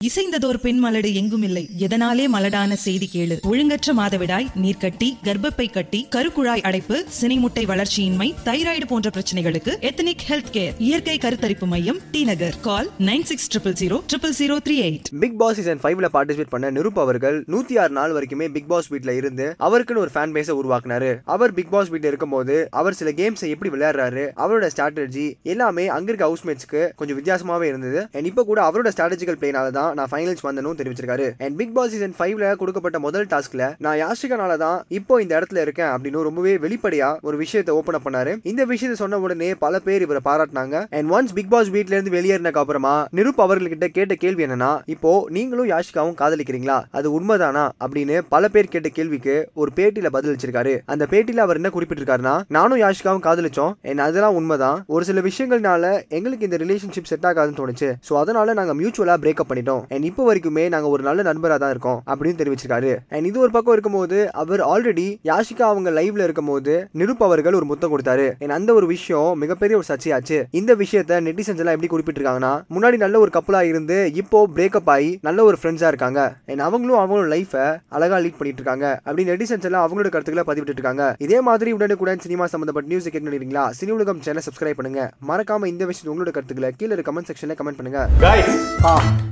இசைந்ததோர் பெண் மலடு எங்கும் இல்லை எதனாலே மலடான செய்தி கேளு. ஒழுங்கற்ற மாதவிடாய் நீர்க்கட்டி கர்ப்பப்பை கட்டி கருக்குழாய் அடைப்பு சினைமுட்டை வளர்ச்சியின்மை தைராய்டு போன்ற பிரச்சனைகளுக்கு எத்தனிக் ஹெல்த் கேர். இயற்கை கருத்தரிப்பு மையம் T Nagar. Call nine six triple zero triple zero three eight. Bigg Boss season ஃபைவ்ல பார்ட்டிசிபேட் பண்ண நிருப் அவர்கள் நூத்தி ஆறு நாள் வரைக்குமே பிக் பாஸ் வீட்ல இருந்து அவருக்குன்னு ஒரு ஃபேன் பேஸை உருவாக்குனாரு. அவர் பிக் பாஸ் வீட்ல இருக்கும்போது அவர் சில கேம்ஸை எப்படி விளையாடுறாரு அவரோட ஸ்ட்ராட்டஜி எல்லாமே அங்க இருக்க ஹவுஸ்மேட்ஸ்க்கு கொஞ்சம் வித்தியாசமாவே இருந்தது. அண்ட் இப்போ கூட அவரோட ஸ்ட்ராட்டஜிக்கல் பிளேனால தான் நான் ஃபைனல்ஸ் வந்தனும் தெரிவிச்சிருக்காரு. அண்ட் பிக் பாஸ் சீசன் ஃபைவ்ல கொடுக்கப்பட்ட முதல் டாஸ்க்ல நான் யாஷிகனால தான் இப்போ இந்த இடத்துல இருக்கேன் அப்படின்னு ரொம்பவே வெளிப்படையா ஒரு விஷயத்தை ஓபன் அப் பண்ணாரு. இந்த விஷயத்தை சொன்ன உடனே பல பேர் இவரை பாராட்டினாங்க. அண்ட் ஒன்ஸ் பிக் பாஸ் வீட்ல இருந்து வெளியேறினக்கு அப்புறமா நிருப் அவர்கள்கிட்ட கேட்ட கேள்வி என்னன்னா இப்போ நீங்களும் யாஷிகாவும் காதலிக்கிறீங்களா? அது உண்மைதானா? அப்படின்னு பல பேர் கேட்ட கேள்விக்கு ஒரு பேட்டியில பதிலளிச்சிருக்காரு அந்த பேட்டியில அவர் என்ன குறிப்பிட்டிருக்காருன்னா நானும் யாஷிகாவும் காதலிச்சோம். என் அதெல்லாம் உண்மைதான். ஒரு சில விஷயங்கள்னால எங்களுக்கு இந்த ரிலேஷன்ஷிப் செட் ஆகாதுன்னு தோணுச்சு. ஸோ அதனால நாங்க மியூச்சுவலா பிரேக்கப் பண்ணிட்டோம். அண்ட் இப்போ வரைக்குமே நாங்க ஒரு நல்ல நண்பரா தான் இருக்கோம் அப்படின்னு தெரிவிச்சிருக்காரு. அண்ட் இது ஒரு பக்கம் இருக்கும்போது அவர் ஆல்ரெடி யாஷிகா அவங்க லைவ்ல இருக்கும்போது நிருப் அவர்கள் ஒரு முத்தம் கொடுத்தாரு. And அந்த ஒரு விஷயம் மிகப்பெரிய ஒரு சர்ச்சையாச்சு. இந்த விஷயத்த நெட்டிசன்ஸ் எல்லாம் எப்படி குறிப்பிட்டிருக்காங்கன்னா முன்னாடி நல்ல ஒரு கப்பலா இருந்து இப்போ பிரேக்கப் ஆகி நல்ல ஒரு ஃப்ரெண்ட்ஸா இருக்காங்க. And அவங்களும் அவங்களோட லைஃபை அழகா லீட் பண்ணிட்டு இருக்காங்க. அப்படி நெட்டிசன்ஸ் எல்லாம் அவங்களோட கருத்துக்களை பதிவிட்டு இருக்காங்க. இதே மாதிரி உடனுக்குடன் சினிமா சம்பந்தப்பட்ட நியூஸ் கேட்க நினைக்கிறீங்களா சினி உலகம் சேனல் சப்ஸ்கிரைப் பண்ணுங்க. மறக்காம இந்த விஷயத்து உங்களோட கருத்துக்களை கீழே கமெண்ட் செக்ஷன்ல கமெண்ட் பண்ணுங்க. கைஸ்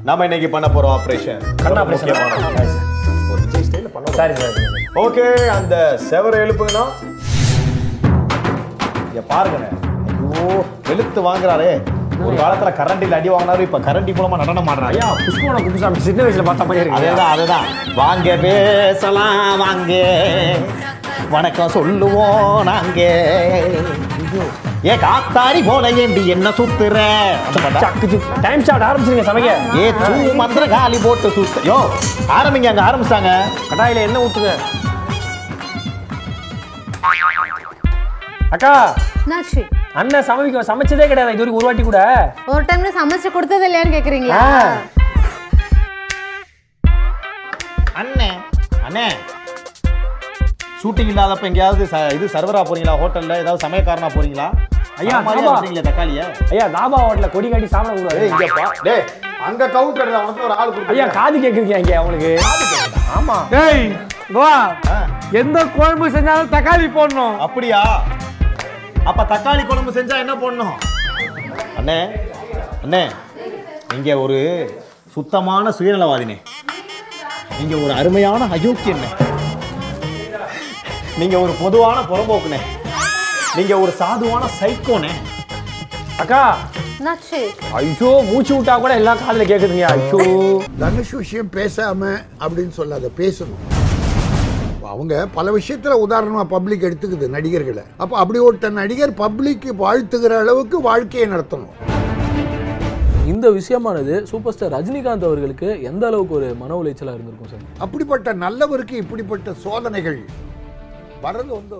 நாம இன்னைக்கு பண்ண போறோம் ஆபரேஷன் கண் operation. ஒரு விஜய் ஸ்டைல பண்ண சாரி சார் ஓகே அந்த செவரை எழுப்புங்கண்ணா. இங்க பாருங்கண்ணே. ஐயோ வெளுத்து வாங்குறாரே. ஒரு காலத்துல கரண்டில் அடி வாங்கினாரு இப்ப கரண்டி மூலமா நடனம் ஆடுறாரு. ஐயா புஷ்பவன குப்புசாமி சின்ன வயசுல பார்த்த மாதிரி இருக்கு. அதேதான் அதேதான். வாங்க பேசலாம் வாங்க. வணக்கம் சொல்லுவோம் நாங்க. ஏ காத்தாரி போல ஏண்டி என்ன சுத்துற? டைம் ஸ்டார்ட் ஆரம்பிச்சிருங்க சமைக்க. ஏ தூ மந்திர காலி போட்டு சுத்த. யோ ஆரம்பிங்க அங்க ஆரம்பிச்சிட்டாங்க. கடாயில என்ன ஊத்துங்க. அக்கா என்னாச்சு? அண்ணன் சமைக்க சமைச்சதே கிடையாது. இது வரைக்கும் ஒரு வாட்டி கூட. ஒரு டைம்ல சமைச்சு கொடுத்தது இல்லையான்னு கேக்குறீங்களா. அண்ணே அண்ணே. ஷூட்டிங் இல்லாதப்ப எங்கேயாவது ச- இது சர்வரா போறீங்களா? ஹோட்டல்ல ஏதாவது சமயக்காரனா போறீங்களா? ஐயா. வர்றீங்களே தக்காளிய ஐயா தாபா ஹோட்டல்ல கொடி காட்டி சாப்பிட ஏய் கூடாது இங்க பா. டேய் அங்க கவுண்டர்ல உனக்கு ஒரு ஆள் ஐயா காது கேக்குறீங்க இங்க அவங்களுக்கு. ஆமா. டேய் வா எந்த குழம்பு செஞ்சாலும் தக்காளி போடணும். அப்படியா? அப்ப தக்காளி குழம்பு செஞ்சா என்ன பண்ணணும் அண்ணே அண்ணே நீங்க ஒரு சுத்தமான சுயநலவாதினே. நீங்க ஒரு அருமையான அயோக்கியண்ணே நீங்க ஒரு பொதுவான புறம்போக்குனே நீங்க ஒரு சாதுவான சைக்கோனே அக்கா. ஐயோ மூச்சு விட்டா கூட எல்லா காதுல கேக்குதுங்க. ஐயோ. தனுஷ் விஷயம் பேசாம அப்படின்னு சொல்லாத பேசணும். அவங்க பல விஷயத்துல உதாரணமா பப்ளிக் எடுத்துக்குது நடிகர்களை. அப்ப அப்படி ஒருத்த நடிகர் பப்ளிக் வாழ்த்துகிற அளவுக்கு வாழ்க்கையை நடத்தணும். இந்த விஷயமானது சூப்பர் ஸ்டார் ரஜினிகாந்த் அவர்களுக்கு எந்த அளவுக்கு ஒரு மன உளைச்சலா இருந்திருக்கும் சார்? அப்படிப்பட்ட நல்லவருக்கு இப்படிப்பட்ட சோதனைகள். வர்றது வந்து